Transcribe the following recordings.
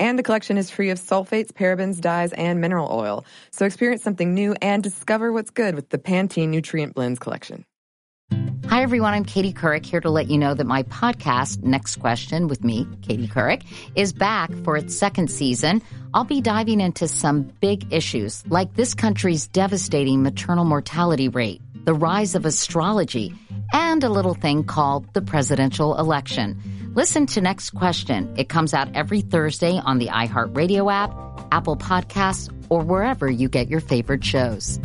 And the collection is free of sulfates, parabens, dyes, and mineral oil. So experience something new and discover what's good with the Pantene Nutrient Blends collection. Hi, everyone. I'm Katie Couric here to let you know that my podcast, Next Question with me, Katie Couric, is back for its second season. I'll be diving into some big issues like this country's devastating maternal mortality rate, the rise of astrology, and a little thing called the presidential election. Listen to Next Question. It comes out every Thursday on the iHeartRadio app, Apple Podcasts, or wherever you get your favorite shows.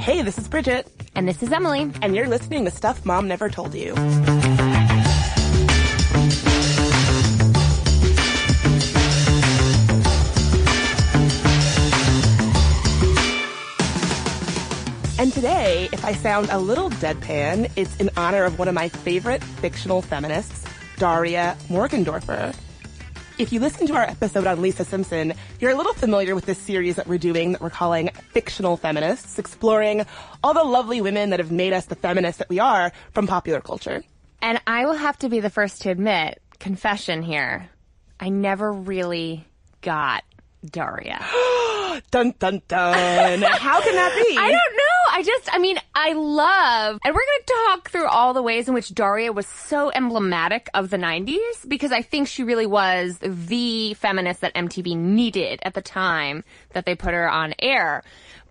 Hey, this is Bridget. And this is Emily. And you're listening to Stuff Mom Never Told You. And today, if I sound a little deadpan, it's in honor of one of my favorite fictional feminists, Daria Morgendorffer. If you listen to our episode on Lisa Simpson, you're a little familiar with this series that we're doing that we're calling Fictional Feminists, exploring all the lovely women that have made us the feminists that we are from popular culture. And I will have to be the first to admit, confession here, I never really got Daria. dun dun dun. How can that be? I don't know. I just, I mean, I love, and we're going to talk through all the ways in which Daria was so emblematic of the 90s because I think she really was the feminist that MTV needed at the time that they put her on air.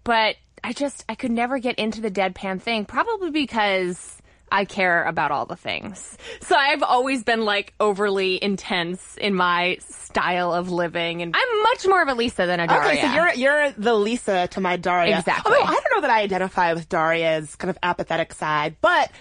But I just, I could never get into the deadpan thing, probably because I care about all the things. So I've always been like overly intense in my style of living and I'm much more of a Lisa than a Daria. Okay, so you're you're the Lisa to my Daria. Exactly. Although I don't know that I identify with Daria's kind of apathetic side, but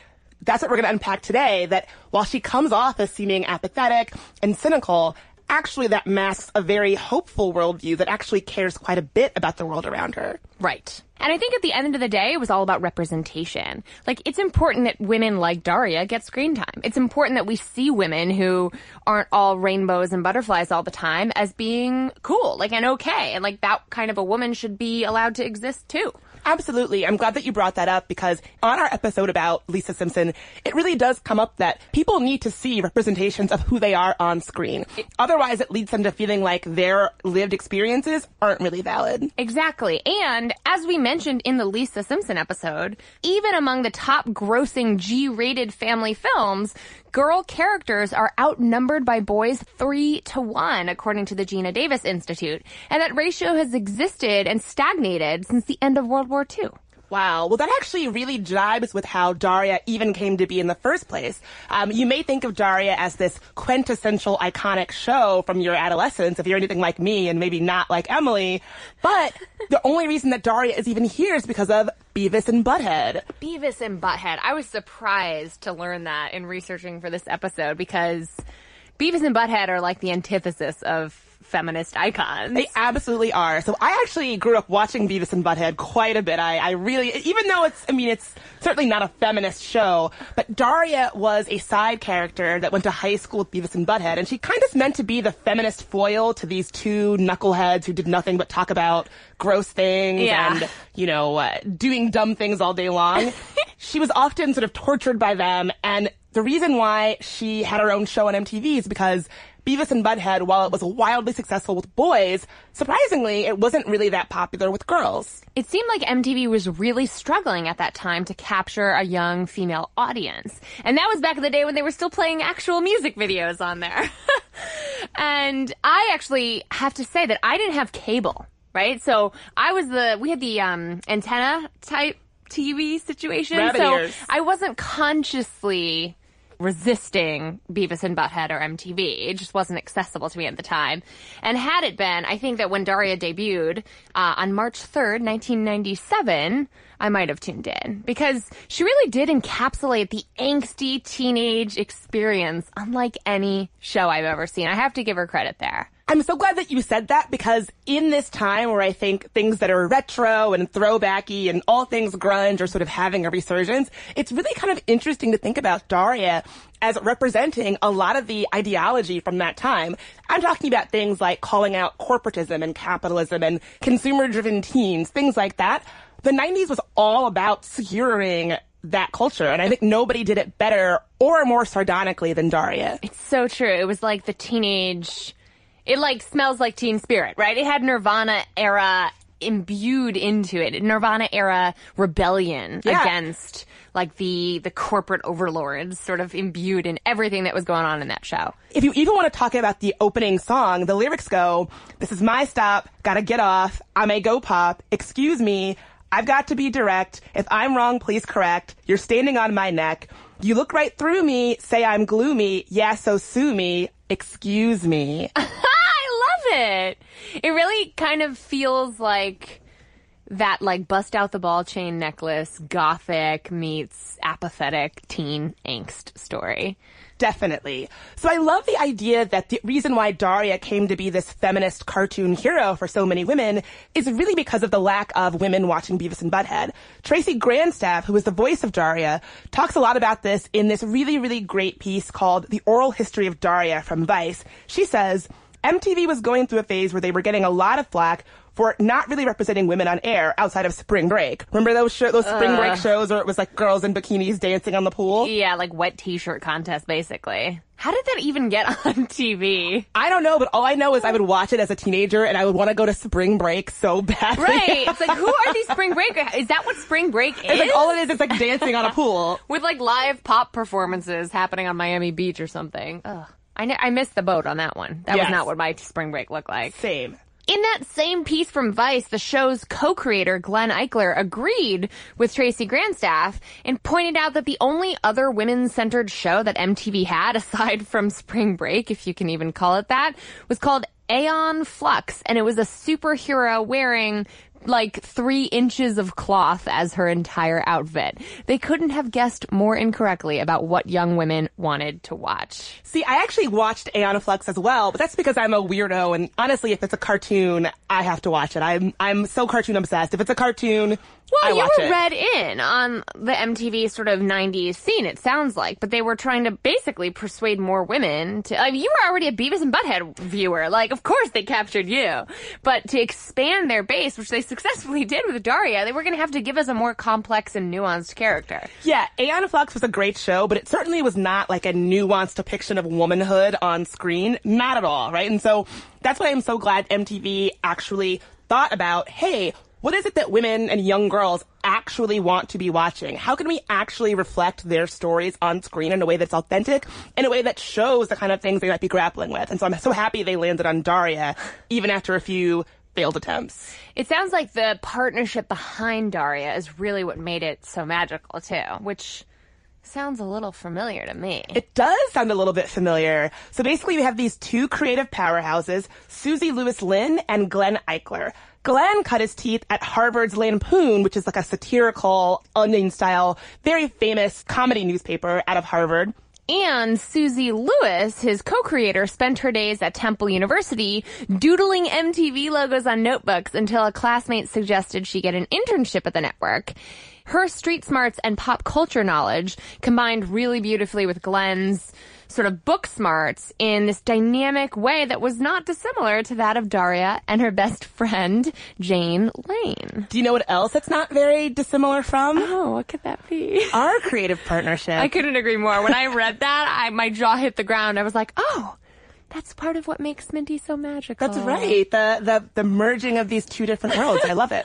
that's what we're going to unpack today. That while she comes off as seeming apathetic and cynical, actually that masks a very hopeful worldview that actually cares quite a bit about the world around her. Right. And I think at the end of the day, it was all about representation. Like, it's important that women like Daria get screen time. It's important that we see women who aren't all rainbows and butterflies all the time as being cool, like, and okay. And like, that kind of a woman should be allowed to exist too. Absolutely. I'm glad that you brought that up because on our episode about Lisa Simpson, it really does come up that people need to see representations of who they are on screen. Otherwise, it leads them to feeling like their lived experiences aren't really valid. Exactly. And as we mentioned in the Lisa Simpson episode, even among the top grossing G-rated family films, girl characters are outnumbered by boys three to one, according to the Geena Davis Institute. And that ratio has existed and stagnated since the end of World War II. Wow. Well, that actually really jibes with how Daria even came to be in the first place. Um, you may think of Daria as this quintessential iconic show from your adolescence, if you're anything like me and maybe not like Emily. But the only reason that Daria is even here is because of Beavis and Butthead. Beavis and Butthead. I was surprised to learn that in researching for this episode because Beavis and Butthead are like the antithesis of feminist icons. They absolutely are. So I actually grew up watching Beavis and Butthead quite a bit. I, I really, even though it's, I mean, it's certainly not a feminist show, but Daria was a side character that went to high school with Beavis and Butthead, and she kind of meant to be the feminist foil to these two knuckleheads who did nothing but talk about gross things Yeah. and, you know, uh, doing dumb things all day long. she was often sort of tortured by them, and the reason why she had her own show on MTV is because Beavis and Butthead, while it was wildly successful with boys, surprisingly, it wasn't really that popular with girls. It seemed like MTV was really struggling at that time to capture a young female audience. And that was back in the day when they were still playing actual music videos on there. and I actually have to say that I didn't have cable, right? So I was the, we had the um, antenna type TV situation. Rabbit so ears. I wasn't consciously resisting Beavis and Butthead or MTV. It just wasn't accessible to me at the time. And had it been, I think that when Daria debuted uh, on March 3rd, 1997, I might have tuned in because she really did encapsulate the angsty teenage experience unlike any show I've ever seen. I have to give her credit there. I'm so glad that you said that because in this time where I think things that are retro and throwbacky and all things grunge are sort of having a resurgence, it's really kind of interesting to think about Daria as representing a lot of the ideology from that time. I'm talking about things like calling out corporatism and capitalism and consumer driven teens, things like that. The 90s was all about securing that culture. And I think nobody did it better or more sardonically than Daria. It's so true. It was like the teenage, it like smells like teen spirit, right? It had Nirvana era imbued into it. Nirvana era rebellion Yeah. against like the, the corporate overlords sort of imbued in everything that was going on in that show. If you even want to talk about the opening song, the lyrics go, this is my stop, gotta get off, I may go pop, excuse me, I've got to be direct, if I'm wrong, please correct, you're standing on my neck, you look right through me, say I'm gloomy, yeah, so sue me, excuse me. I love it. It really kind of feels like that like bust out the ball chain necklace gothic meets apathetic teen angst story. Definitely. So I love the idea that the reason why Daria came to be this feminist cartoon hero for so many women is really because of the lack of women watching Beavis and Butthead. Tracy Grandstaff, who is the voice of Daria, talks a lot about this in this really, really great piece called The Oral History of Daria from Vice. She says, MTV was going through a phase where they were getting a lot of flack for not really representing women on air outside of Spring Break. Remember those show, those Spring Break shows where it was like girls in bikinis dancing on the pool? Yeah, like wet t-shirt contest basically. How did that even get on TV? I don't know, but all I know is I would watch it as a teenager and I would want to go to spring break so badly. Right. It's like who are these spring break? Is that what spring break is? It's like all it is is like dancing on a pool. with like live pop performances happening on Miami Beach or something. Ugh. I, I missed the boat on that one. That Yes. was not what my spring break looked like. Same. In that same piece from Vice, the show's co-creator Glenn Eichler agreed with Tracy Grandstaff and pointed out that the only other women-centered show that MTV had, aside from Spring Break, if you can even call it that, was called Aeon Flux, and it was a superhero wearing like three inches of cloth as her entire outfit. They couldn't have guessed more incorrectly about what young women wanted to watch. See, I actually watched Aeon Flux as well, but that's because I'm a weirdo and honestly, if it's a cartoon, I have to watch it. I'm, I'm so cartoon obsessed. If it's a cartoon, Well, I you were it. read in on the MTV sort of 90s scene, it sounds like, but they were trying to basically persuade more women to, I mean, you were already a Beavis and Butthead viewer. Like, of course they captured you. But to expand their base, which they successfully did with Daria, they were going to have to give us a more complex and nuanced character. Yeah, Aeon Flux was a great show, but it certainly was not like a nuanced depiction of womanhood on screen. Not at all, right? And so that's why I'm so glad MTV actually thought about, hey, what is it that women and young girls actually want to be watching? How can we actually reflect their stories on screen in a way that's authentic, in a way that shows the kind of things they might be grappling with? And so I'm so happy they landed on Daria, even after a few failed attempts. It sounds like the partnership behind Daria is really what made it so magical too, which sounds a little familiar to me. It does sound a little bit familiar. So basically we have these two creative powerhouses, Susie Lewis Lynn and Glenn Eichler. Glenn cut his teeth at Harvard's Lampoon, which is like a satirical, onion style, very famous comedy newspaper out of Harvard. And Susie Lewis, his co-creator, spent her days at Temple University doodling MTV logos on notebooks until a classmate suggested she get an internship at the network. Her street smarts and pop culture knowledge combined really beautifully with Glenn's sort of book smarts in this dynamic way that was not dissimilar to that of Daria and her best friend, Jane Lane. Do you know what else it's not very dissimilar from? Oh, what could that be? Our creative partnership. I couldn't agree more. When I read that, I, my jaw hit the ground. I was like, oh, that's part of what makes Mindy so magical. That's right. The, the, the merging of these two different worlds. I love it.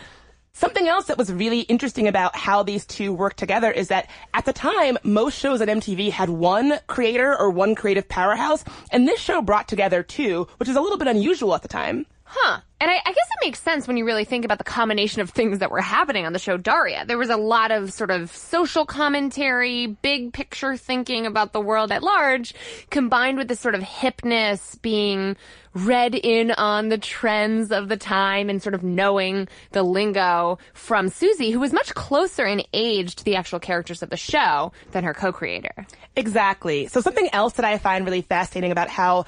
Something else that was really interesting about how these two work together is that at the time, most shows at MTV had one creator or one creative powerhouse, and this show brought together two, which is a little bit unusual at the time. Huh. And I, I guess it makes sense when you really think about the combination of things that were happening on the show Daria. There was a lot of sort of social commentary, big picture thinking about the world at large, combined with this sort of hipness, being read in on the trends of the time and sort of knowing the lingo from Susie, who was much closer in age to the actual characters of the show than her co-creator. Exactly. So something else that I find really fascinating about how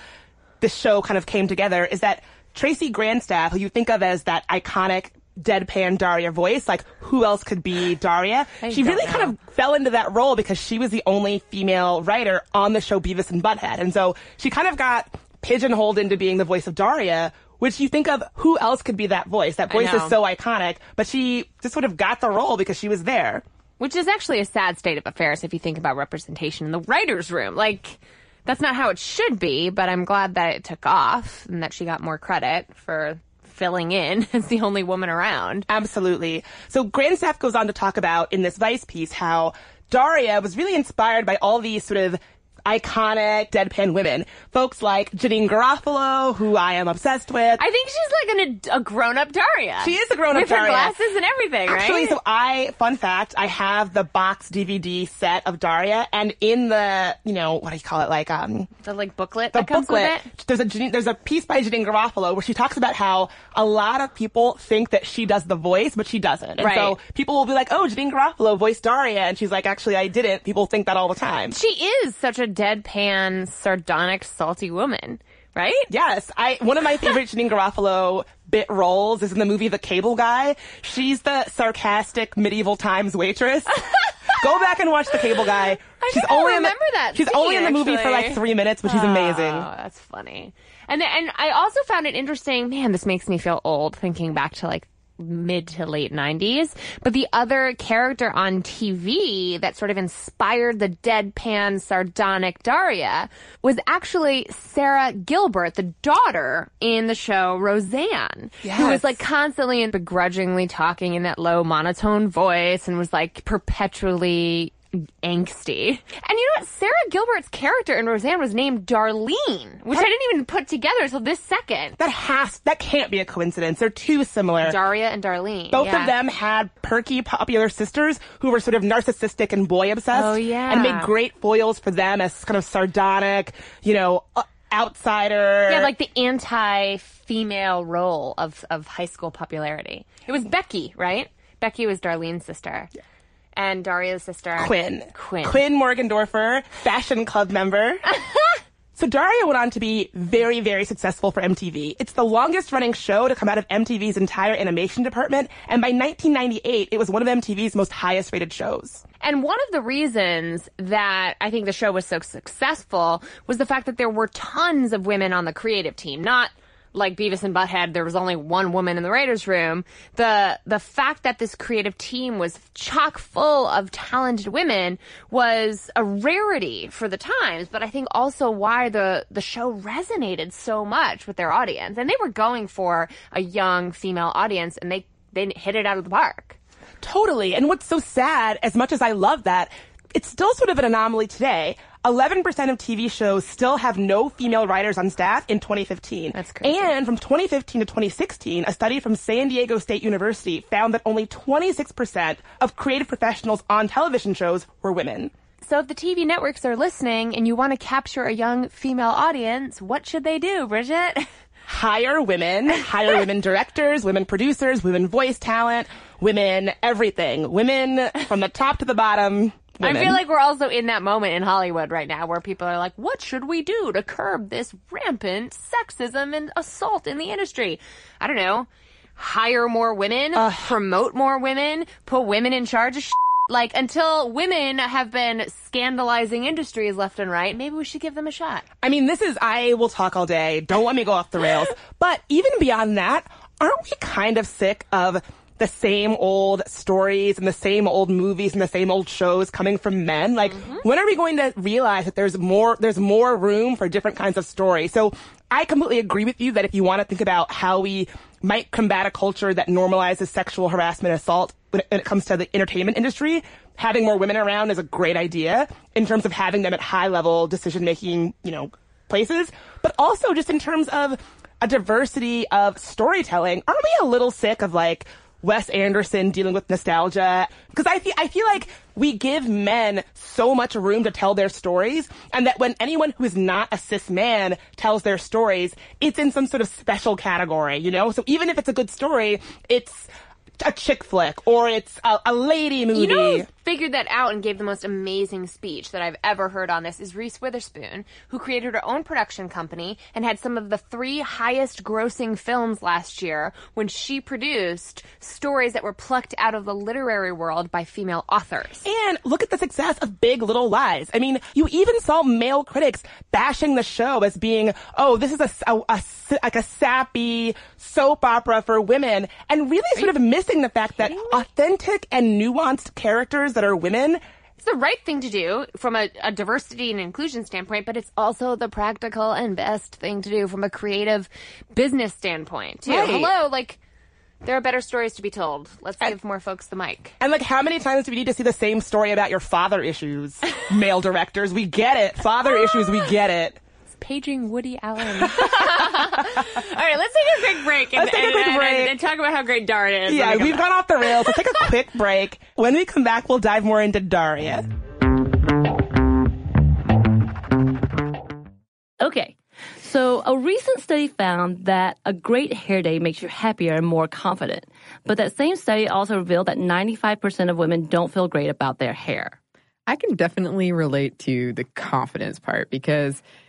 this show kind of came together is that Tracy Grandstaff, who you think of as that iconic deadpan Daria voice, like who else could be Daria? I she really know. kind of fell into that role because she was the only female writer on the show Beavis and Butthead. And so she kind of got pigeonholed into being the voice of Daria, which you think of who else could be that voice? That voice is so iconic, but she just sort of got the role because she was there. Which is actually a sad state of affairs if you think about representation in the writer's room. Like, that's not how it should be, but I'm glad that it took off and that she got more credit for filling in as the only woman around. Absolutely. So Grandstaff goes on to talk about in this Vice piece how Daria was really inspired by all these sort of iconic deadpan women. Folks like Janeane Garofalo, who I am obsessed with. I think she's like an, a grown-up Daria. She is a grown-up With her Daria. glasses and everything, Actually, right? so I, fun fact, I have the box DVD set of Daria, and in the, you know, what do you call it, like, um, the like booklet the that comes booklet, with it. there's a Janeane- there's a piece by Janeane Garofalo where she talks about how a lot of people think that she does the voice, but she doesn't. And Right. so people will be like, "Oh, Janeane Garofalo voiced Daria," and she's like, "Actually, I didn't." People think that all the time. She is such a deadpan, sardonic, salty woman, right? Yes, I one of my favorite Janeane Garofalo bit roles is in the movie The Cable Guy. She's the sarcastic medieval times waitress. Go back and watch The Cable Guy. I she's only in the- remember that She's only in the scene, movie for like three minutes, but she's ah, amazing. Oh, that's funny. And and I also found it interesting. Man, this makes me feel old thinking back to like mid to late 90s. But the other character on TV that sort of inspired the deadpan, sardonic Daria was actually Sara Gilbert, the daughter in the show Roseanne, who was like constantly and begrudgingly talking in that low monotone voice and was like perpetually angsty. And you know what? Sara Gilbert's character in Roseanne was named Darlene, which I didn't even put together until this second. That has that can't be a coincidence. They're too similar. Daria and Darlene. Both yeah. of them had perky, popular sisters who were sort of narcissistic and boy obsessed. Oh, yeah. And made great foils for them as kind of sardonic, you know, uh, outsider. Yeah, like the anti-female role of of high school popularity. It was Becky, right? Becky was Darlene's sister. And Daria's sister. Quinn. Quinn. Quinn Morgendorffer, fashion club member. So Daria went on to be very, very successful for MTV. It's the longest running show to come out of MTV's entire animation department, and by 1998, it was one of MTV's most highest rated shows. And one of the reasons that I think the show was so successful was the fact that there were tons of women on the creative team. Not like Beavis and Butthead, there was only one woman in the writers' room. The the fact that this creative team was chock full of talented women was a rarity for the times, but I think also why the the show resonated so much with their audience. And they were going for a young female audience, and they they hit it out of the park. Totally. And what's so sad, as much as I love that, it's still sort of an anomaly today. 11% of TV shows still have no female writers on staff in 2015. That's crazy. And from 2015 to 2016, a study from San Diego State University found that only 26% of creative professionals on television shows were women. So if the TV networks are listening and you want to capture a young female audience, what should they do, Bridget? hire women, hire women directors, women producers, women voice talent, women everything. Women from the top to the bottom. I feel like we're also in that moment in Hollywood right now where people are like, what should we do to curb this rampant sexism and assault in the industry? I don't know. Hire more women, promote more women, put women in charge of shit. Like, until women have been scandalizing industries left and right, maybe we should give them a shot. I mean, this is, I will talk all day. Don't let me go off the rails. But even beyond that, aren't we kind of sick of the same old stories and the same old movies and the same old shows coming from men? Like, mm-hmm. when are we going to realize that there's more, there's more room for different kinds of stories? So I completely agree with you that if you want to think about how we might combat a culture that normalizes sexual harassment and assault when it, when it comes to the entertainment industry, having more women around is a great idea in terms of having them at high level decision making, you know, places, but also just in terms of a diversity of storytelling. Aren't we a little sick of like Wes Anderson dealing with nostalgia? Because I feel, I feel like we give men so much room to tell their stories and that when anyone who is not a cis man tells their stories, it's in some sort of special category, you know? So even if it's a good story, it's a chick flick or it's a, a lady movie. You know figured that out and gave the most amazing speech that I've ever heard on this is Reese Witherspoon, who created her own production company and had some of the three highest grossing films last year when she produced stories that were plucked out of the literary world by female authors. And look at the success of Big Little Lies. I mean, you even saw male critics bashing the show as being, oh, this is a, a, a like a sappy soap opera for women, and really sort of missing the fact that authentic and nuanced characters that are women it's the right thing to do from a, a, diversity and inclusion standpoint, but it's also the practical and best thing to do from a creative business standpoint too. Right. Hello, like there are better stories to be told. Let's and, give more folks the mic. And like, how many times do we need to see the same story about your father issues? Male directors, we get it. Father issues, we get it paging Woody Allen. All right, let's take a quick break. And, let's take a quick and, break. And, and, talk about how great Daria is. Yeah, we've gone off the rails. Let's take a quick break. When we come back, we'll dive more into Daria. Okay. So, a recent study found that a great hair day makes you happier and more confident. But that same study also revealed that 95% of women don't feel great about their hair. I can definitely relate to the confidence part because if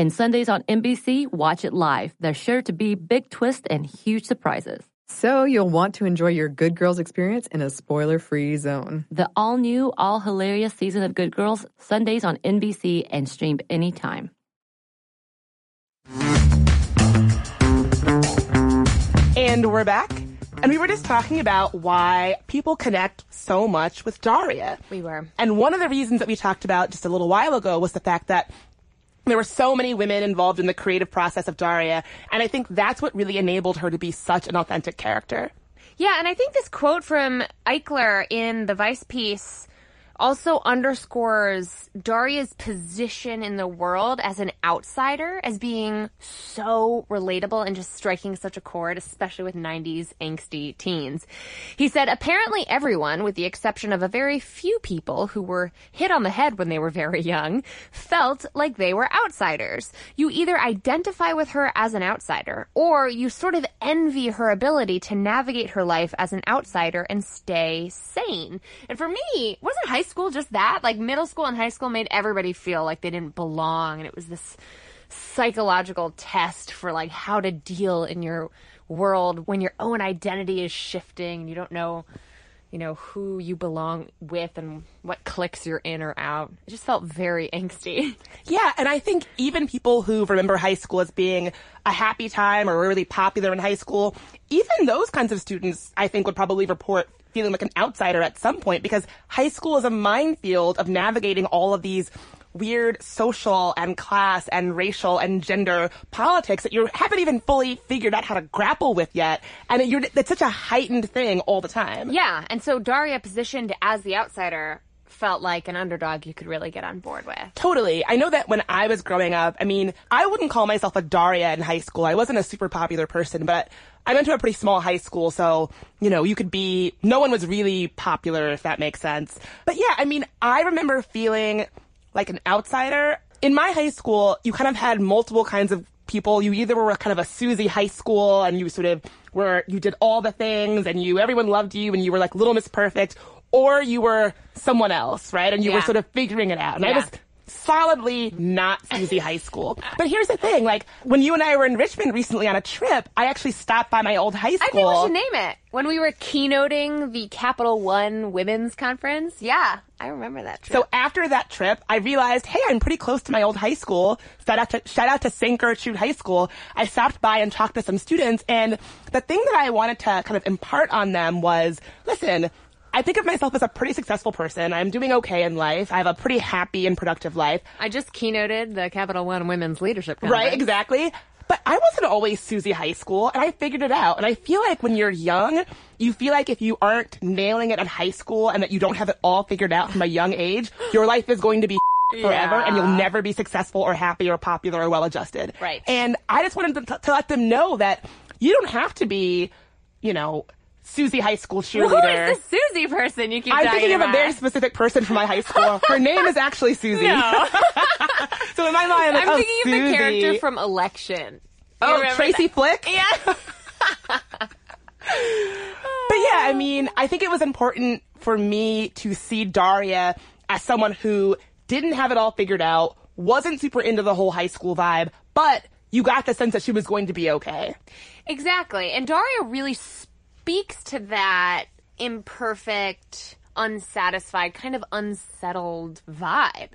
And Sundays on NBC, watch it live. There's sure to be big twists and huge surprises. So you'll want to enjoy your Good Girls experience in a spoiler-free zone. The all-new, all-hilarious season of Good Girls, Sundays on NBC and streamed anytime. And we're back. And we were just talking about why people connect so much with Daria. We were. And one of the reasons that we talked about just a little while ago was the fact that there were so many women involved in the creative process of Daria, and I think that's what really enabled her to be such an authentic character. Yeah, and I think this quote from Eichler in the Vice piece also underscores Daria's position in the world as an outsider, as being so relatable and just striking such a chord, especially with 90s angsty teens. He said, apparently everyone, with the exception of a very few people who were hit on the head when they were very young, felt like they were outsiders. You either identify with her as an outsider, or you sort of envy her ability to navigate her life as an outsider and stay sane. And for me, wasn't high school just that? Like middle school and high school made everybody feel like they didn't belong and it was this psychological test for like how to deal in your world when your own identity is shifting and you don't know you know who you belong with and what cliques you're in or out. It just felt very angsty. Yeah, and I think even people who remember high school as being a happy time or really popular in high school, even those kinds of students I think would probably report feeling like an outsider at some point because high school is a minefield of navigating all of these weird social and class and racial and gender politics that you haven't even fully figured out how to grapple with yet. And it's such a heightened thing all the time. Yeah. And so Daria positioned as the outsider felt like an underdog you could really get on board with. Totally. I know that when I was growing up, I mean, I wouldn't call myself a Daria in high school. I wasn't a super popular person, but I went to a pretty small high school, so, you know, you could be, no one was really popular, if that makes sense. But yeah, I mean, I remember feeling like an outsider. In my high school, you kind of had multiple kinds of people. You either were kind of a Susie high school and you sort of were, you did all the things and you, everyone loved you and you were like Little Miss Perfect, or you were someone else, right? And you were sort of figuring it out. And I was solidly not Susie High School. But here's the thing, like, when you and I were in Richmond recently on a trip, I actually stopped by my old high school. I think we should name it. When we were keynoting the Capital One Women's Conference. Yeah, I remember that trip. So after that trip, I realized, hey, I'm pretty close to my old high school. Shout out to, shout out to St. Gertrude High School. I stopped by and talked to some students, and the thing that I wanted to kind of impart on them was, listen, I think of myself as a pretty successful person. I'm doing okay in life. I have a pretty happy and productive life. I just keynoted the Capital One Women's Leadership Conference. Right, exactly. But I wasn't always Susie High School, and I figured it out. And I feel like when you're young, you feel like if you aren't nailing it in high school and that you don't have it all figured out from a young age, your life is going to be forever and you'll never be successful or happy or popular or well adjusted. Right. And I just wanted to, to let them know that you don't have to be, you know, Susie High School Who cheerleader. is the Susie person you keep I'm thinking of a very specific person from my high school. Her name is actually Susie. No. so in my mind, I'm like, I'm oh, thinking of the character from Election. You Oh, Tracy that? Flick? Yeah. But yeah, I mean, I think it was important for me to see Daria as someone who didn't have it all figured out, wasn't super into the whole high school vibe, but you got the sense that she was going to be okay. Exactly. And Daria really speaks to that imperfect, unsatisfied, kind of unsettled vibe.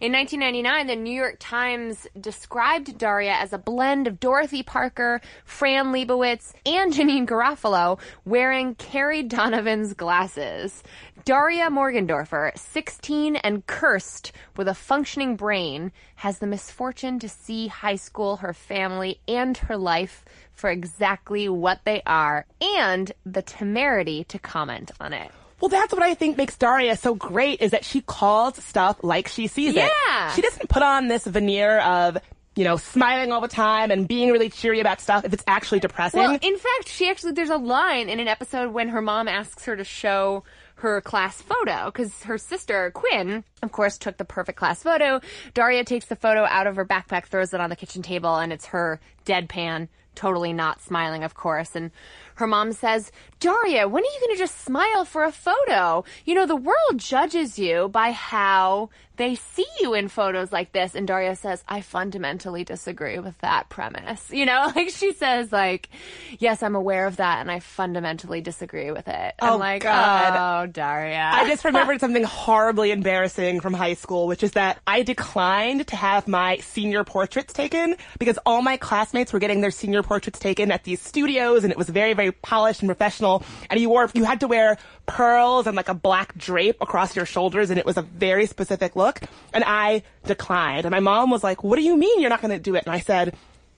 In 1999, the New York Times described Daria as a blend of Dorothy Parker, Fran Lebowitz, and Janeane Garofalo wearing Carrie Donovan's glasses. Daria Morgendorffer, 16 and cursed with a functioning brain, has the misfortune to see high school, her family, and her life for exactly what they are, and the temerity to comment on it. Well, that's what I think makes Daria so great is that she calls stuff like she sees it. Yeah. She doesn't put on this veneer of, you know, smiling all the time and being really cheery about stuff if it's actually depressing. Well, in fact, she actually, there's a line in an episode when her mom asks her to show her class photo because her sister, Quinn, of course, took the perfect class photo. Daria takes the photo out of her backpack, throws it on the kitchen table, and it's her deadpan, totally not smiling, of course. And her mom says, Daria, when are you going to just smile for a photo? You know, the world judges you by how they see you in photos like this. And Daria says, I fundamentally disagree with that premise. You know, like she says, like, yes, I'm aware of that and I fundamentally disagree with it. Oh, I'm like, God. oh, Daria. I just remembered something horribly embarrassing from high school, which is that I declined to have my senior portraits taken because all my classmates were getting their senior portraits taken at these studios and it was very, very polished and professional. And you wore, you had to wear pearls and like a black drape across your shoulders and it was a very specific look. And I declined. And my mom was like, what do you mean you're not going to do it? And I said,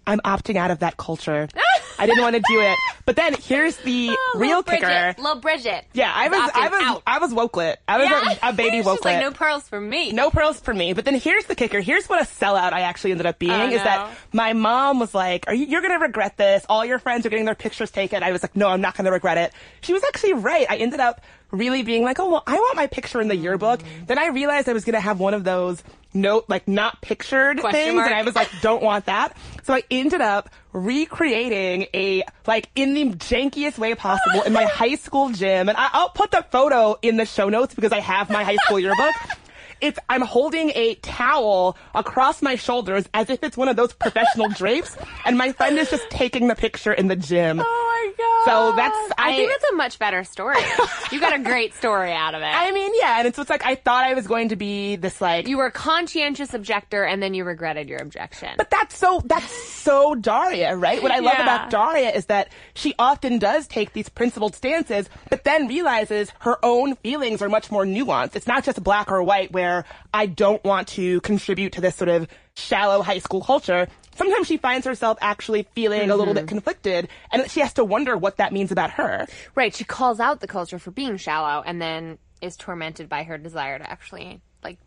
I'm opting out of that culture. I didn't want to do it. But then here's the Oh, real little kicker. Bridget, little Bridget. Yeah, I was, I was, out. I was wokelet. I was yeah. a, a baby She's wokelet. like, no pearls for me. No pearls for me. But then here's the kicker. Here's what a sellout I actually ended up being Oh, is no. that my mom was like, "Are you? You're gonna regret this. All your friends are getting their pictures taken." I was like, "No, I'm not gonna regret it." She was actually right. I ended up really being like, "Oh well, I want my picture in the yearbook." Then I realized I was gonna have one of those note like not pictured Question things, mark. and I was like, "Don't want that." So I ended up recreating a like in the jankiest way possible in my high school gym, and I, I'll put the photo in the show notes because I have my high school yearbook. It's I'm holding a towel across my shoulders as if it's one of those professional drapes, and my friend is just taking the picture in the gym. Oh my god. So that's- I, I- think that's a much better story. you got a great story out of it. I mean, yeah, and it's what's like I thought I was going to be this like you were a conscientious objector and then you regretted your objection. But that's so that's so Daria, right? What I love Yeah. about Daria is that she often does take these principled stances, but then realizes her own feelings are much more nuanced. It's not just black or white where I don't want to contribute to this sort of shallow high school culture. Sometimes she finds herself actually feeling a little bit mm-hmm. conflicted and she has to wonder what that means about her. right, she calls out the culture for being shallow and then is tormented by her desire to actually like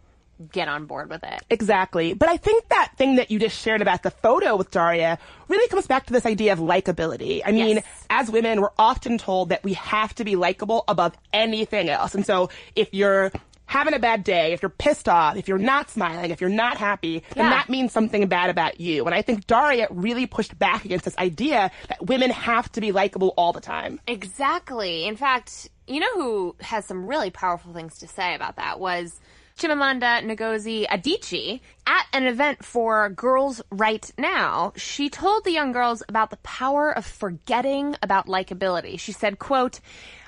get on board with it. Exactly. But I think that thing that you just shared about the photo with Daria really comes back to this idea of likability. I mean, Yes. as women, we're often told that we have to be likable above anything else. And so if you're having a bad day, if you're pissed off, if you're not smiling, if you're not happy, then Yeah. that means something bad about you. And I think Daria really pushed back against this idea that women have to be likable all the time. Exactly. In fact, you know who has some really powerful things to say about that was Chimamanda Ngozi Adichie at an event for Girls Write Now. She told the young girls about the power of forgetting about likability. She said, quote,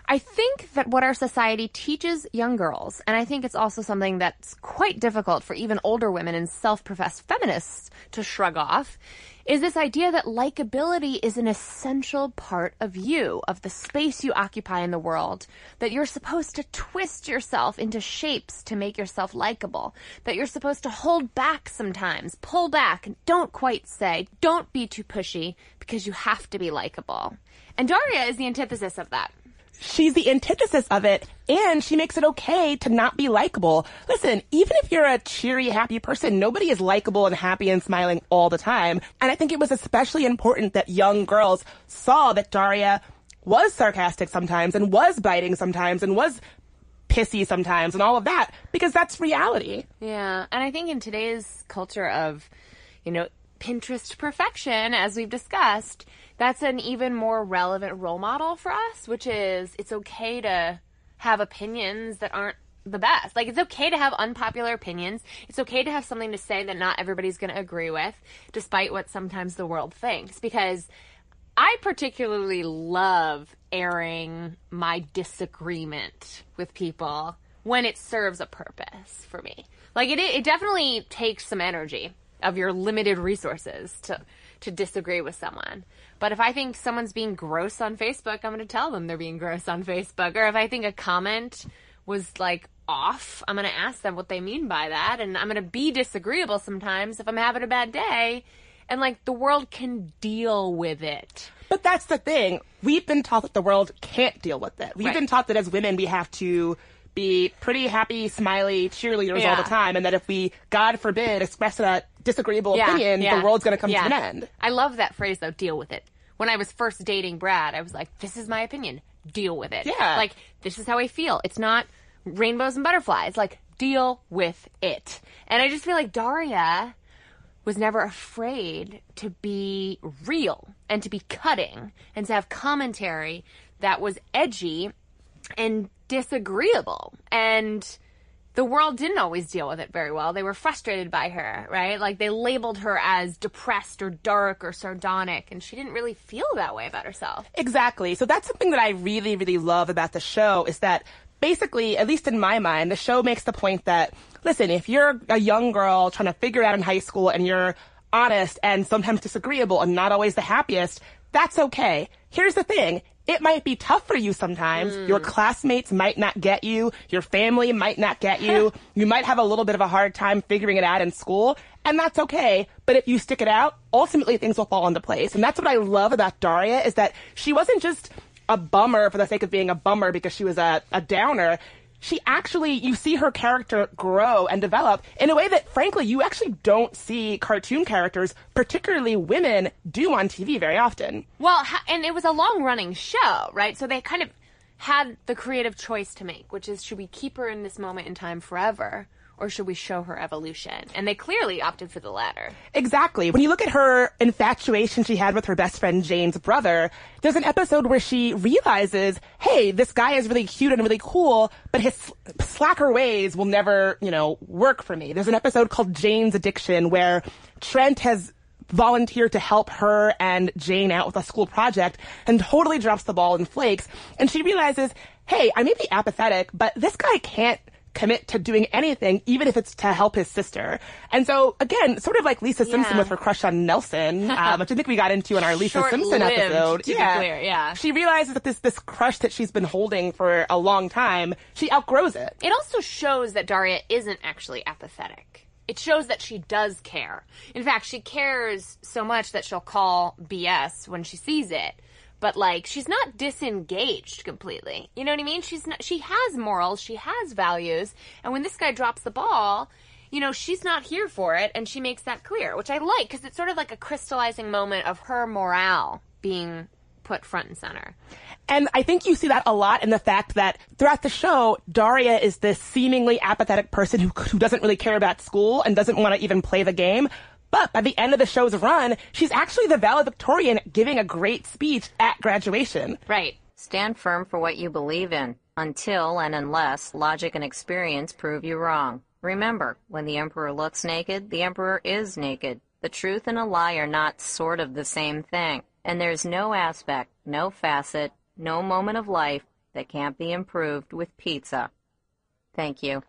I think that what our society teaches young girls, and I think it's also something that's quite difficult for even older women and self-professed feminists to shrug off, is this idea that likability is an essential part of you, of the space you occupy in the world, that you're supposed to twist yourself into shapes to make yourself likable, that you're supposed to hold back sometimes, pull back, don't quite say, don't be too pushy, because you have to be likable. And Daria is the antithesis of that. She's the antithesis of it, and she makes it okay to not be likable. Listen, even if you're a cheery, happy person, nobody is likable and happy and smiling all the time. And I think it was especially important that young girls saw that Daria was sarcastic sometimes and was biting sometimes and was pissy sometimes and all of that because that's reality. Yeah, and I think in today's culture of, you know, Pinterest perfection, as we've discussed, that's an even more relevant role model for us, which is it's okay to have opinions that aren't the best. Like, it's okay to have unpopular opinions. It's okay to have something to say that not everybody's going to agree with, despite what sometimes the world thinks. Because I particularly love airing my disagreement with people when it serves a purpose for me. Like it, it definitely takes some energy of your limited resources to to disagree with someone. But if I think someone's being gross on Facebook, I'm going to tell them they're being gross on Facebook. Or if I think a comment was like off, I'm going to ask them what they mean by that, and I'm going to be disagreeable sometimes if I'm having a bad day. And like the world can deal with it. But that's the thing. We've been taught that the world can't deal with it. We've Right. been taught that as women we have to be pretty happy, smiley cheerleaders all the time, and that if we, God forbid, express a disagreeable Yeah, opinion, yeah, the world's going to come yeah. to an end. I love that phrase though, deal with it. When I was first dating Brad, I was like, this is my opinion. Deal with it. Yeah. Like, this is how I feel. It's not rainbows and butterflies. Like, deal with it. And I just feel like Daria was never afraid to be real and to be cutting and to have commentary that was edgy and disagreeable. And the world didn't always deal with it very well. They were frustrated by her, right? Like they labeled her as depressed or dark or sardonic, and she didn't really feel that way about herself. Exactly. So that's something that I really, really love about the show is that basically, at least in my mind, the show makes the point that, listen, if you're a young girl trying to figure it out in high school and you're honest and sometimes disagreeable and not always the happiest, that's okay. Here's the thing. It might be tough for you sometimes. Hmm. Your classmates might not get you. Your family might not get you. you might have a little bit of a hard time figuring it out in school, and that's okay. But if you stick it out, ultimately things will fall into place. And that's what I love about Daria is that she wasn't just a bummer for the sake of being a bummer because she was a, a downer. She actually, you see her character grow and develop in a way that, frankly, you actually don't see cartoon characters, particularly women, do on TV very often. Well, and it was a long running show, right? So they kind of had the creative choice to make, which is should we keep her in this moment in time forever? Or should we show her evolution? And they clearly opted for the latter. Exactly. When you look at her infatuation she had with her best friend Jane's brother, there's an episode where she realizes, hey, this guy is really cute and really cool, but his slacker ways will never, you know, work for me. There's an episode called Jane's Addiction where Trent has volunteered to help her and Jane out with a school project and totally drops the ball in flakes. And she realizes, hey, I may be apathetic, but this guy can't commit to doing anything, even if it's to help his sister. And so, again, sort of like Lisa Simpson Yeah. with her crush on Nelson, uh, which I think we got into in our Lisa Simpson Short-lived, episode. to be clear, yeah. She realizes that this, this crush that she's been holding for a long time, she outgrows it. It also shows that Daria isn't actually apathetic. It shows that she does care. In fact, she cares so much that she'll call BS when she sees it. But like, she's not disengaged completely. You know what I mean? She's not, she has morals, she has values, and when this guy drops the ball, you know, she's not here for it, and she makes that clear, which I like, because it's sort of like a crystallizing moment of her morale being put front and center. And I think you see that a lot in the fact that throughout the show, Daria is this seemingly apathetic person who, who doesn't really care about school and doesn't want to even play the game. But by the end of the show's run, she's actually the valedictorian giving a great speech at graduation. Right. Stand firm for what you believe in, until and unless logic and experience prove you wrong. Remember, when the emperor looks naked, the emperor is naked. The truth and a lie are not sort of the same thing. And there's no aspect, no facet, no moment of life that can't be improved with pizza. Thank you.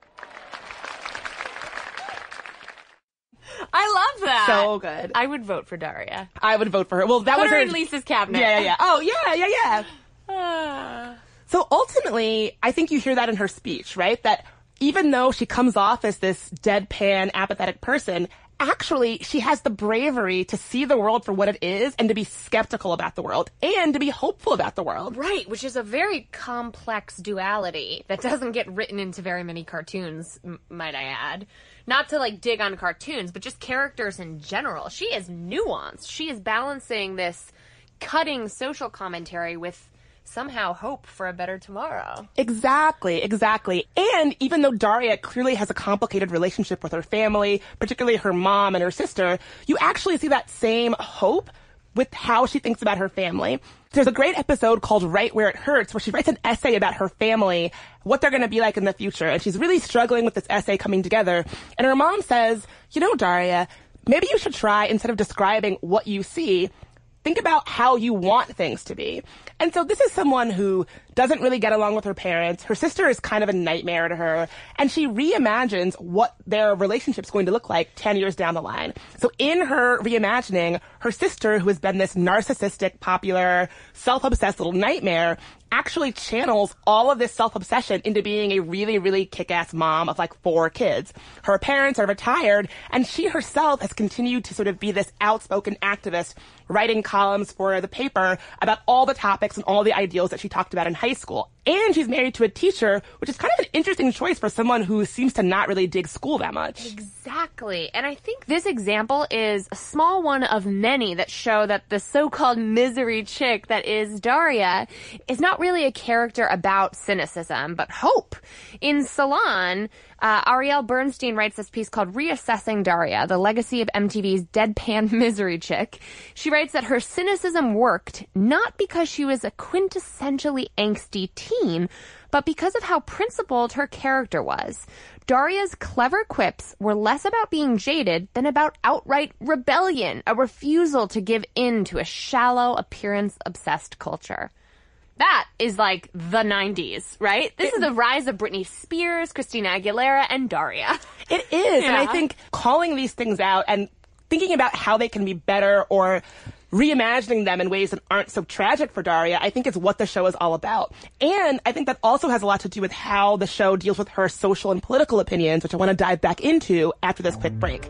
I love that. So good. I would vote for Daria. I would vote for her. Well, that Put was her her in Lisa's cabinet. Yeah, yeah, yeah. Oh, yeah, yeah, yeah. So ultimately, I think you hear that in her speech, right? That even though she comes off as this deadpan, apathetic person, actually she has the bravery to see the world for what it is and to be skeptical about the world and to be hopeful about the world. Right, which is a very complex duality that doesn't get written into very many cartoons, m- might I add. Not to like dig on cartoons, but just characters in general. She is nuanced. She is balancing this cutting social commentary with somehow hope for a better tomorrow. Exactly, exactly. And even though Daria clearly has a complicated relationship with her family, particularly her mom and her sister, you actually see that same hope with how she thinks about her family. There's a great episode called Right Where It Hurts where she writes an essay about her family, what they're going to be like in the future. And she's really struggling with this essay coming together. And her mom says, you know, Daria, maybe you should try instead of describing what you see, think about how you want things to be. And so this is someone who doesn't really get along with her parents. Her sister is kind of a nightmare to her. And she reimagines what their relationship's going to look like 10 years down the line. So in her reimagining, her sister, who has been this narcissistic, popular, self-obsessed little nightmare, actually channels all of this self-obsession into being a really, really kick-ass mom of like four kids. Her parents are retired, and she herself has continued to sort of be this outspoken activist, writing columns for the paper about all the topics and all the ideals that she talked about in high school. And she's married to a teacher, which is kind of an interesting choice for someone who seems to not really dig school that much. Exactly. And I think this example is a small one of many that show that the so-called misery chick that is Daria is not really a character about cynicism, but hope. In Salon, uh, Arielle Bernstein writes this piece called Reassessing Daria, the legacy of MTV's deadpan misery chick. She writes that her cynicism worked not because she was a quintessentially angsty teen, but because of how principled her character was. Daria's clever quips were less about being jaded than about outright rebellion, a refusal to give in to a shallow, appearance obsessed culture. That is like the 90s, right? This is the rise of Britney Spears, Christina Aguilera, and Daria. It is. And I think calling these things out and thinking about how they can be better or reimagining them in ways that aren't so tragic for Daria, I think is what the show is all about. And I think that also has a lot to do with how the show deals with her social and political opinions, which I want to dive back into after this quick break.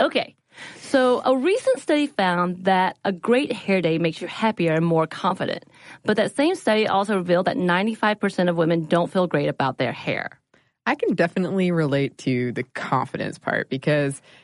Okay. So, a recent study found that a great hair day makes you happier and more confident. But that same study also revealed that 95% of women don't feel great about their hair. I can definitely relate to the confidence part because if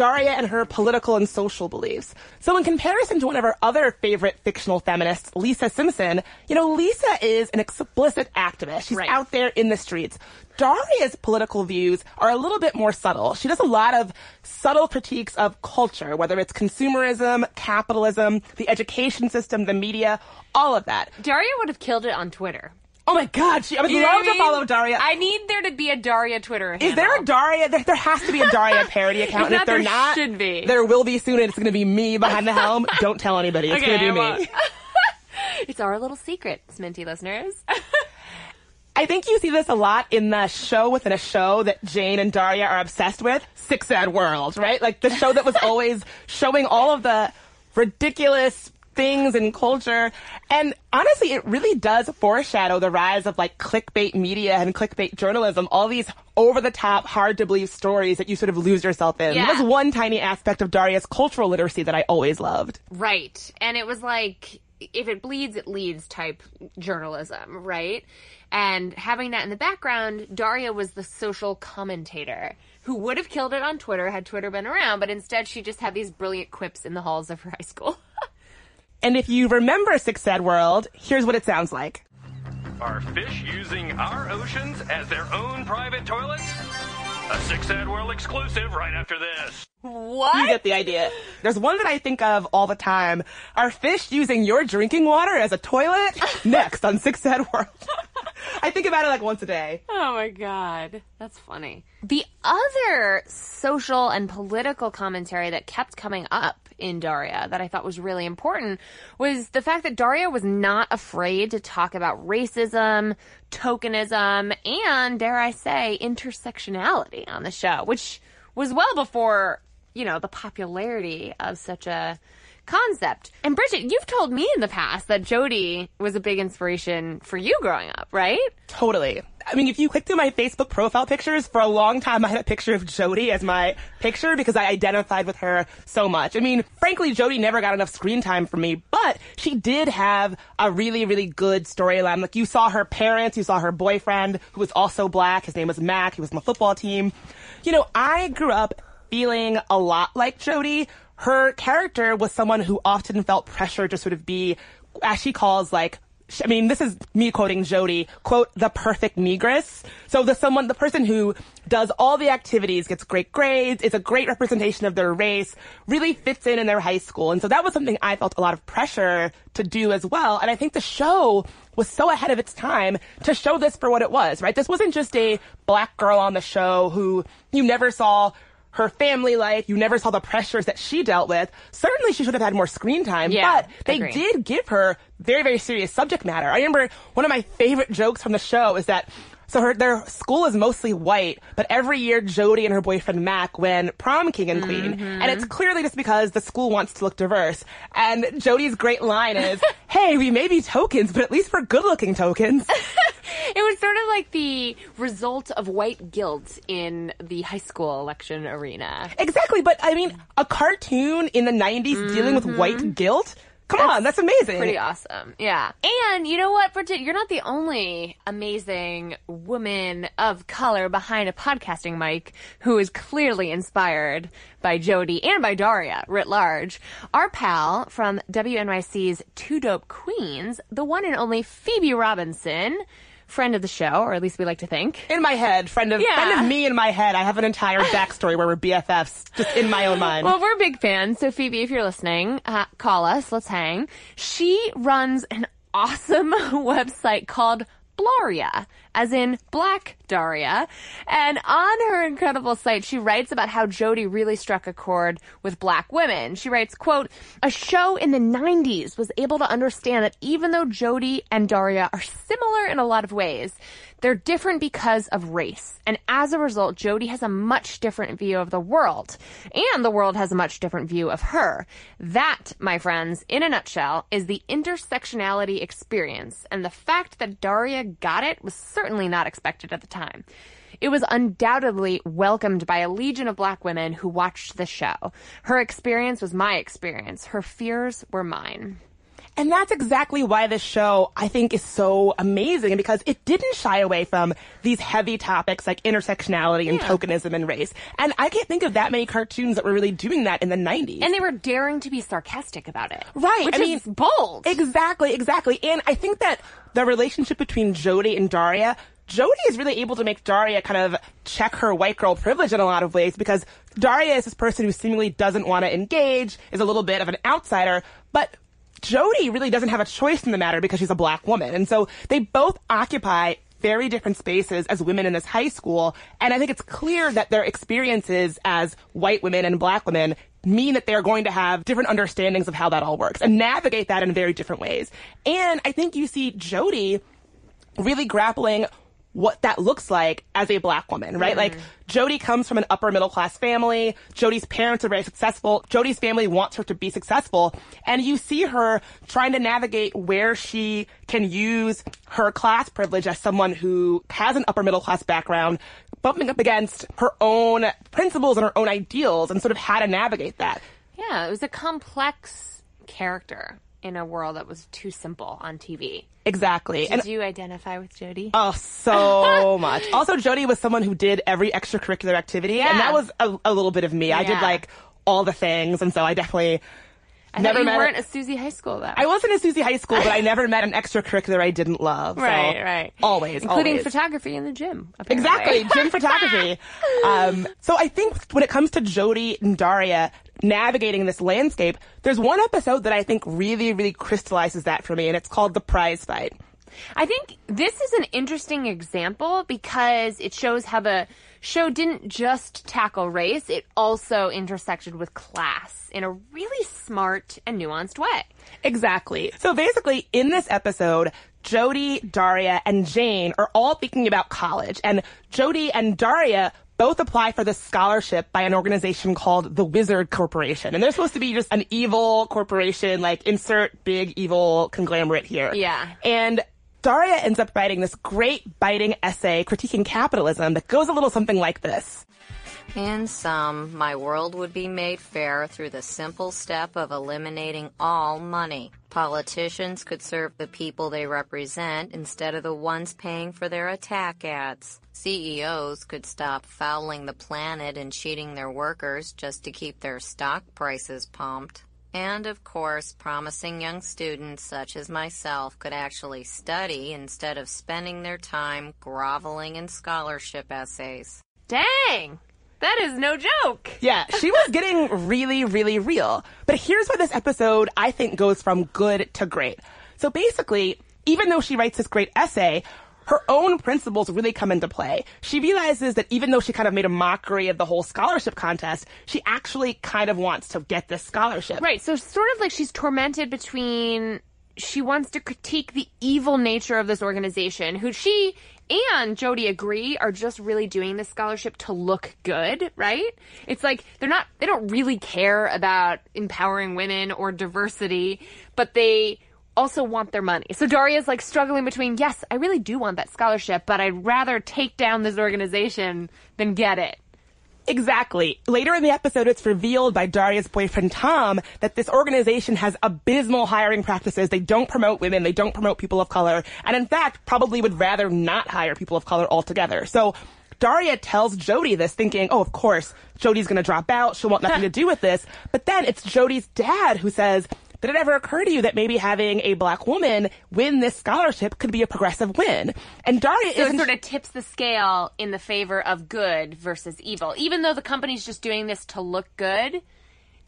Daria and her political and social beliefs. So in comparison to one of our other favorite fictional feminists, Lisa Simpson, you know, Lisa is an explicit activist. She's Right. out there in the streets. Daria's political views are a little bit more subtle. She does a lot of subtle critiques of culture, whether it's consumerism, capitalism, the education system, the media, all of that. Daria would have killed it on Twitter. Oh my god, she, I would You know love what to I mean? follow Daria. I need there to be a Daria Twitter Is there a. Daria? There, there has to be a Daria parody account. and If if not, they're there not, should be. There will be soon, and it's going to be me behind the helm. Don't tell anybody. It's Okay, going to be I me. won't. It's our little secret, Sminty listeners. I think you see this a lot in the show within a show that Jane and Daria are obsessed with, Sick Sad World, right? Like the show that was always showing all of the ridiculous things and culture. And honestly, it really does foreshadow the rise of like clickbait media and clickbait journalism, all these over the top, hard to believe stories that you sort of lose yourself in. Yeah. That was one tiny aspect of Daria's cultural literacy that I always loved. Right. And it was like, if it bleeds, it leads type journalism, right? And having that in the background, Daria was the social commentator who would have killed it on Twitter had Twitter been around, but instead she just had these brilliant quips in the halls of her high school. And if you remember Sick Sad World, here's what it sounds like. Are fish using our oceans as their own private toilets? A Sick Sad World exclusive right after this. What? You get the idea. There's one that I think of all the time. Are fish using your drinking water as a toilet? Next on Sick Sad World. I think about it like once a day. Oh my god, that's funny. The other social and political commentary that kept coming up in Daria that I thought was really important was the fact that Daria was not afraid to talk about racism, tokenism, and dare I say, intersectionality on the show, which was well before, you know, the popularity of such a concept. And Bridget, you've told me in the past that Jodie was a big inspiration for you growing up, right? Totally. I mean, if you click through my Facebook profile pictures, for a long time I had a picture of Jodie as my picture because I identified with her so much. I mean, frankly, Jodie never got enough screen time for me, but she did have a really, really good storyline. Like you saw her parents, you saw her boyfriend, who was also black. His name was Mac. He was on the football team. You know, I grew up feeling a lot like Jodie. Her character was someone who often felt pressure to sort of be, as she calls, like, I mean, this is me quoting Jodie, quote, the perfect negress. So the someone, the person who does all the activities, gets great grades, is a great representation of their race, really fits in in their high school. And so that was something I felt a lot of pressure to do as well. And I think the show was so ahead of its time to show this for what it was, right? This wasn't just a black girl on the show who you never saw her family life. You never saw the pressures that she dealt with. Certainly she should have had more screen time, Yeah, but they agree. did give her very, very serious subject matter. I remember one of my favorite jokes from the show is that so her their school is mostly white, but every year Jodie and her boyfriend Mac win prom king and queen, Mm-hmm. and it's clearly just because the school wants to look diverse. And Jodie's great line is, "Hey, we may be tokens, but at least we're good-looking tokens." It was sort of like the result of white guilt in the high school election arena. exactly, but I mean, a cartoon in the '90s dealing with white guilt. Come on, that's amazing. Pretty awesome. Yeah. And you know what, Bridget? You're not the only amazing woman of color behind a podcasting mic who is clearly inspired by Jodie and by Daria writ large. Our pal from WNYC's Two Dope Queens, the one and only Phoebe Robinson, friend of the show, or at least we like to think. In my head, friend of Yeah. friend of me in my head, I have an entire backstory where we're BFFs, just in my own mind. Well, we're big fans. So Phoebe, if you're listening, uh, call us. Let's hang. She runs an awesome website called Blaria, as in Black Daria. And on her incredible site, she writes about how Jodie really struck a chord with black women. She writes, quote, a show in the 90s was able to understand that even though Jodie and Daria are similar in a lot of ways, they're different because of race. And as a result, Jodie has a much different view of the world. And the world has a much different view of her. That, my friends, in a nutshell, is the intersectionality experience. And the fact that Daria got it was certainly not expected at the time. It was undoubtedly welcomed by a legion of black women who watched the show. Her experience was my experience. Her fears were mine. And that's exactly why this show, I think, is so amazing because it didn't shy away from these heavy topics like intersectionality and tokenism and race. And I can't think of that many cartoons that were really doing that in the 90s. And they were daring to be sarcastic about it. Right. Which I is mean, bold. Exactly, exactly. And I think that the relationship between Jodie and Daria, Jodie is really able to make Daria kind of check her white girl privilege in a lot of ways because Daria is this person who seemingly doesn't want to engage, is a little bit of an outsider, but Jodie really doesn't have a choice in the matter because she's a black woman. And so they both occupy very different spaces as women in this high school. And I think it's clear that their experiences as white women and black women mean that they're going to have different understandings of how that all works and navigate that in very different ways. And I think you see Jodie really grappling what that looks like as a black woman, right? Like mm-hmm. Jodie comes from an upper middle class family. Jodie's parents are very successful. Jodie's family wants her to be successful. And you see her trying to navigate where she can use her class privilege as someone who has an upper middle class background, bumping up against her own principles and her own ideals and sort of how to navigate that. yeah, it was a complex character in a world that was too simple on TV. Exactly. Did And you identify with Jodie? Oh, so much. Also, Jodie was someone who did every extracurricular activity, and that was a, a little bit of me. I did like all the things, and so I definitely I never you met. weren't a Susie High School though. I wasn't a Susie High School, but I never met an extracurricular I didn't love. so right, right. Always, including always. photography in the gym. apparently. Exactly, gym photography. Um, so I think when it comes to Jodie and Daria navigating this landscape, there's one episode that I think really, really crystallizes that for me, and it's called The Prize Fight. I think this is an interesting example because it shows how the show didn't just tackle race, it also intersected with class in a really smart and nuanced way. Exactly. So basically, in this episode, Jodie, Daria, and Jane are all thinking about college, and Jodie and Daria both apply for this scholarship by an organization called the Wizard Corporation. And they're supposed to be just an evil corporation, like insert big evil conglomerate here. Yeah. And Daria ends up writing this great biting essay critiquing capitalism that goes a little something like this. In sum, my world would be made fair through the simple step of eliminating all money. Politicians could serve the people they represent instead of the ones paying for their attack ads. CEOs could stop fouling the planet and cheating their workers just to keep their stock prices pumped. And of course, promising young students such as myself could actually study instead of spending their time groveling in scholarship essays. Dang! That is no joke. Yeah, she was getting really, really real. But here's where this episode, I think, goes from good to great. So basically, even though she writes this great essay, her own principles really come into play. She realizes that even though she kind of made a mockery of the whole scholarship contest, she actually kind of wants to get this scholarship. Right, so sort of like she's tormented between she wants to critique the evil nature of this organization, who she and Jodie agree are just really doing this scholarship to look good, right? It's like they're not they don't really care about empowering women or diversity, but they also want their money. So Daria's like struggling between, yes, I really do want that scholarship, but I'd rather take down this organization than get it. Exactly. Later in the episode, it's revealed by Daria's boyfriend Tom that this organization has abysmal hiring practices. They don't promote women. They don't promote people of color. And in fact, probably would rather not hire people of color altogether. So Daria tells Jodie this thinking, oh, of course, Jodie's going to drop out. She'll want nothing to do with this. But then it's Jodie's dad who says, did it ever occur to you that maybe having a black woman win this scholarship could be a progressive win? And Daria So it sort of tips the scale in the favor of good versus evil. Even though the company's just doing this to look good,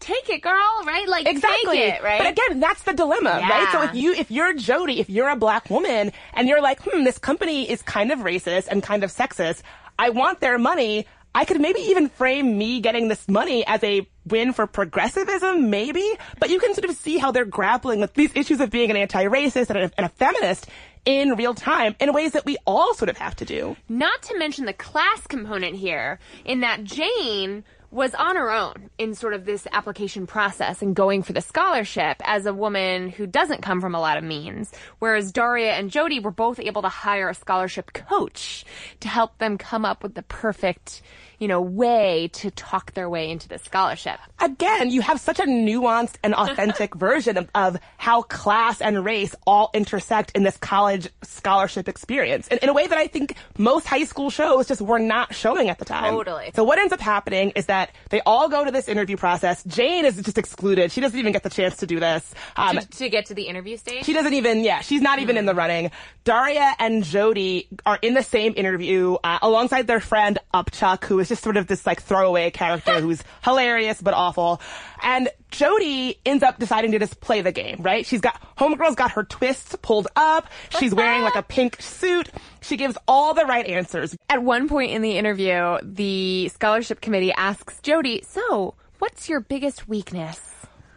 take it, girl, right? Like, Exactly. take it, right? But again, that's the dilemma, right? So if you, if you're Jodie, if you're a black woman and you're like, hmm, this company is kind of racist and kind of sexist. I want their money. I could maybe even frame me getting this money as a win for progressivism, maybe. But you can sort of see how they're grappling with these issues of being an anti-racist and a, and a feminist in real time in ways that we all sort of have to do. Not to mention the class component here, in that Jane was on her own in sort of this application process and going for the scholarship as a woman who doesn't come from a lot of means. Whereas Daria and Jodie were both able to hire a scholarship coach to help them come up with the perfect, you know, way to talk their way into the scholarship. Again, you have such a nuanced and authentic version of, of how class and race all intersect in this college scholarship experience in, in a way that I think most high school shows just were not showing at the time. Totally. So what ends up happening is that they all go to this interview process. Jane is just excluded. She doesn't even get the chance to do this. Um, to, to get to the interview stage? she doesn't even, yeah, she's not even in the running. Daria and Jodie are in the same interview uh, alongside their friend Upchuck, who is just sort of this like throwaway character who's hilarious but awful. And Jodie ends up deciding to just play the game, right? She's got, Homegirl's got her twists pulled up. She's wearing like a pink suit. She gives all the right answers. At one point in the interview, the scholarship committee asks Jodie, so what's your biggest weakness?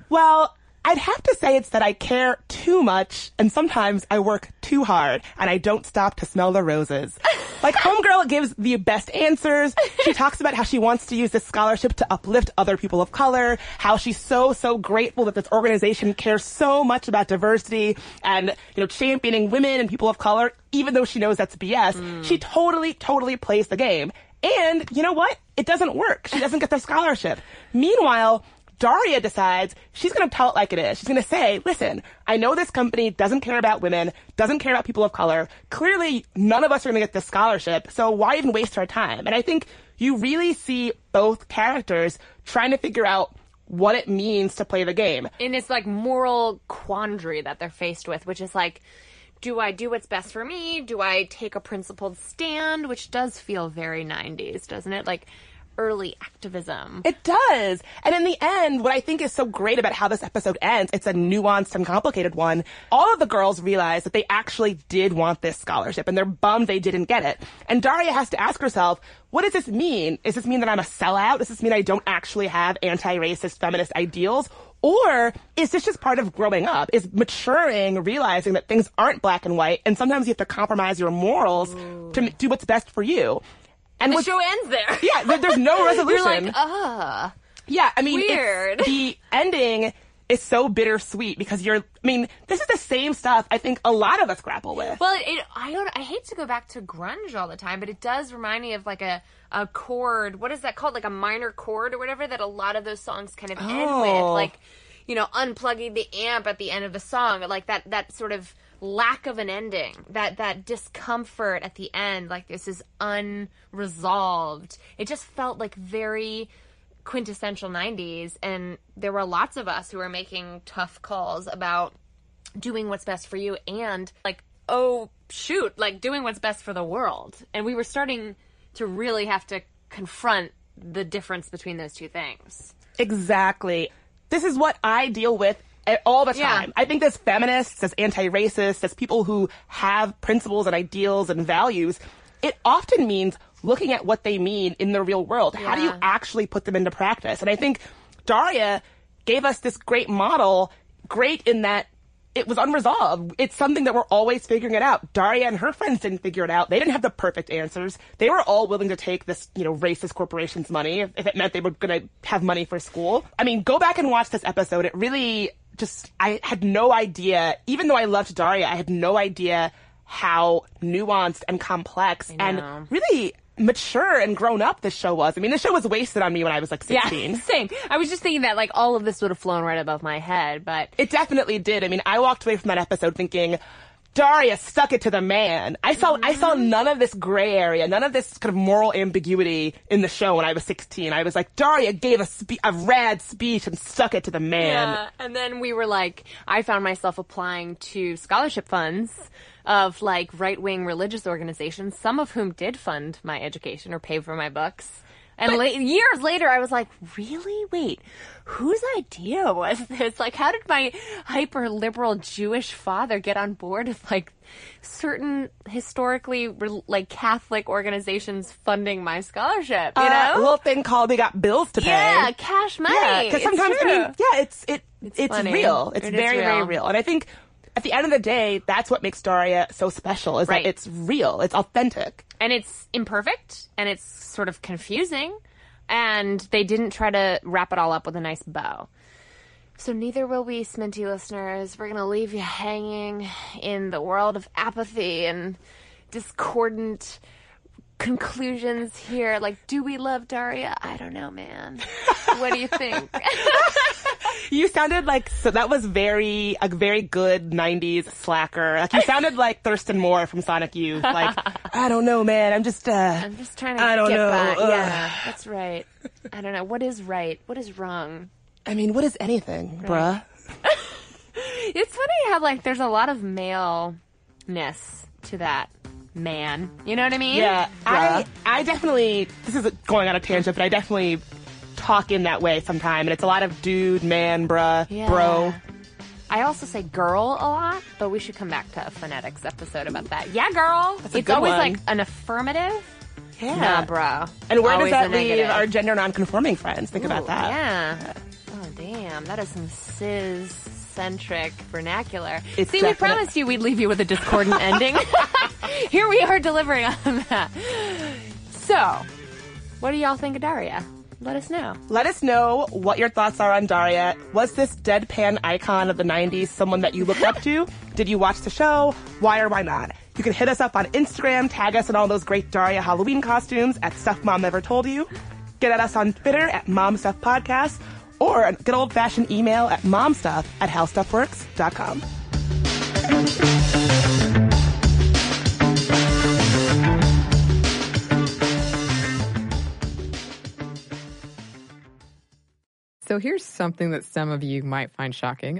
Well, I'd have to say it's that I care too much and sometimes I work too hard and I don't stop to smell the roses. Like Homegirl gives the best answers. She talks about how she wants to use this scholarship to uplift other people of color, how she's so, so grateful that this organization cares so much about diversity and, you know, championing women and people of color, even though she knows that's BS. Mm. She totally, totally plays the game. And you know what? It doesn't work. She doesn't get the scholarship. Meanwhile, Daria decides she's going to tell it like it is. She's going to say, listen, I know this company doesn't care about women, doesn't care about people of color. Clearly, none of us are going to get this scholarship, so why even waste our time? And I think you really see both characters trying to figure out what it means to play the game. in this like moral quandary that they're faced with, which is like, do I do what's best for me? Do I take a principled stand? Which does feel very 90s, doesn't it? Like early activism. It does. And in the end, what I think is so great about how this episode ends, it's a nuanced and complicated one. All of the girls realize that they actually did want this scholarship and they're bummed they didn't get it. And Daria has to ask herself, what does this mean? Does this mean that I'm a sellout? Does this mean I don't actually have anti-racist feminist ideals? Or is this just part of growing up? Is maturing, realizing that things aren't black and white, and sometimes you have to compromise your morals to do what's best for you. And the show ends there. yeah, there- there's no resolution. You're like, ah. Yeah, I mean, Weird. the ending is so bittersweet because you're. I mean, this is the same stuff I think a lot of us grapple with. Well, it, it, I don't. I hate to go back to grunge all the time, but it does remind me of like a a chord. What is that called? Like a minor chord or whatever that a lot of those songs kind of end Oh. with, like you know, unplugging the amp at the end of the song, like that that sort of lack of an ending, that that discomfort at the end, like this is unresolved. It just felt like very quintessential 90s and there were lots of us who were making tough calls about doing what's best for you and like oh shoot like doing what's best for the world and we were starting to really have to confront the difference between those two things Exactly. This is what I deal with all the Yeah. time. I think as feminists, as anti-racists, as people who have principles and ideals and values, it often means looking at what they mean in the real world. How do you actually put them into practice? And I think Daria gave us this great model, great in that it was unresolved. It's something that we're always figuring it out. Daria and her friends didn't figure it out. They didn't have the perfect answers. They were all willing to take this, you know, racist corporation's money if, if it meant they were going to have money for school. I mean, go back and watch this episode. It really just, I had no idea, even though I loved Daria, I had no idea how nuanced and complex and really mature and grown up this show was. I mean, the show was wasted on me when I was like 16. same i was just thinking that like all of this would have flown right above my head but It definitely did. I mean, I walked away from that episode thinking, Daria stuck it to the man. I saw, I saw mm-hmm. none of this gray area, none of this kind of moral ambiguity in the show when I was 16. I was like, Daria gave a spe- a rad speech and stuck it to the man. Yeah, and then we were like, I found myself applying to scholarship funds of like right wing religious organizations, some of whom did fund my education or pay for my books. And la- years later, I was like, really? Wait, whose idea was this? Like, how did my hyper liberal Jewish father get on board with like certain historically re- like Catholic organizations funding my scholarship? You Uh, know? a little thing called they got bills to pay. yeah, cash money. Yeah, because It's sometimes I mean, yeah, it's it it's, funny. real. It's It very very real. real, and I think at the end of the day, that's what makes Daria so special. Is Right. that it's real, it's authentic. and it's imperfect and it's sort of confusing and they didn't try to wrap it all up with a nice bow so neither will we sminty listeners we're going to leave you hanging in the world of apathy and discordant conclusions here. Like, do we love Daria? I don't know, man. what do you think? You sounded like so that was very a very good '90s slacker. Like you sounded like Thurston Moore from Sonic Youth. Like I don't know, man. I'm just uh, I'm just trying to I don't get know. back. Yeah, that's right. I don't know. What is right? What is wrong? I mean, what is anything, bruh? It's funny how like there's a lot of maleness to that man. You know what I mean? Yeah, I I definitely this is going on a tangent, but I definitely talk in that way sometime, and it's a lot of dude, man, bruh, Yeah. bro. I also say girl a lot, but we should come back to a phonetics episode about that. Yeah, girl. a it's always one. like an affirmative. Yeah. Nah, bro. And where Always does that leave negative. our gender nonconforming friends? Think about that. Yeah. Oh, damn. That is some cis centric vernacular. It's See, we promised you we'd leave you with a discordant ending. Here we are delivering on that. So, what do y'all think of Daria? Let us know. Let us know what your thoughts are on Daria. Was this deadpan icon of the 90s someone that you looked up to? Did you watch the show? Why or why not? You can hit us up on Instagram, tag us in all those great Daria Halloween costumes at Stuff Mom Never Told You. Get at us on Twitter at Mom Stuff Podcast or a good old fashioned email at momstuff at howstuffworks.com. So here's something that some of you might find shocking.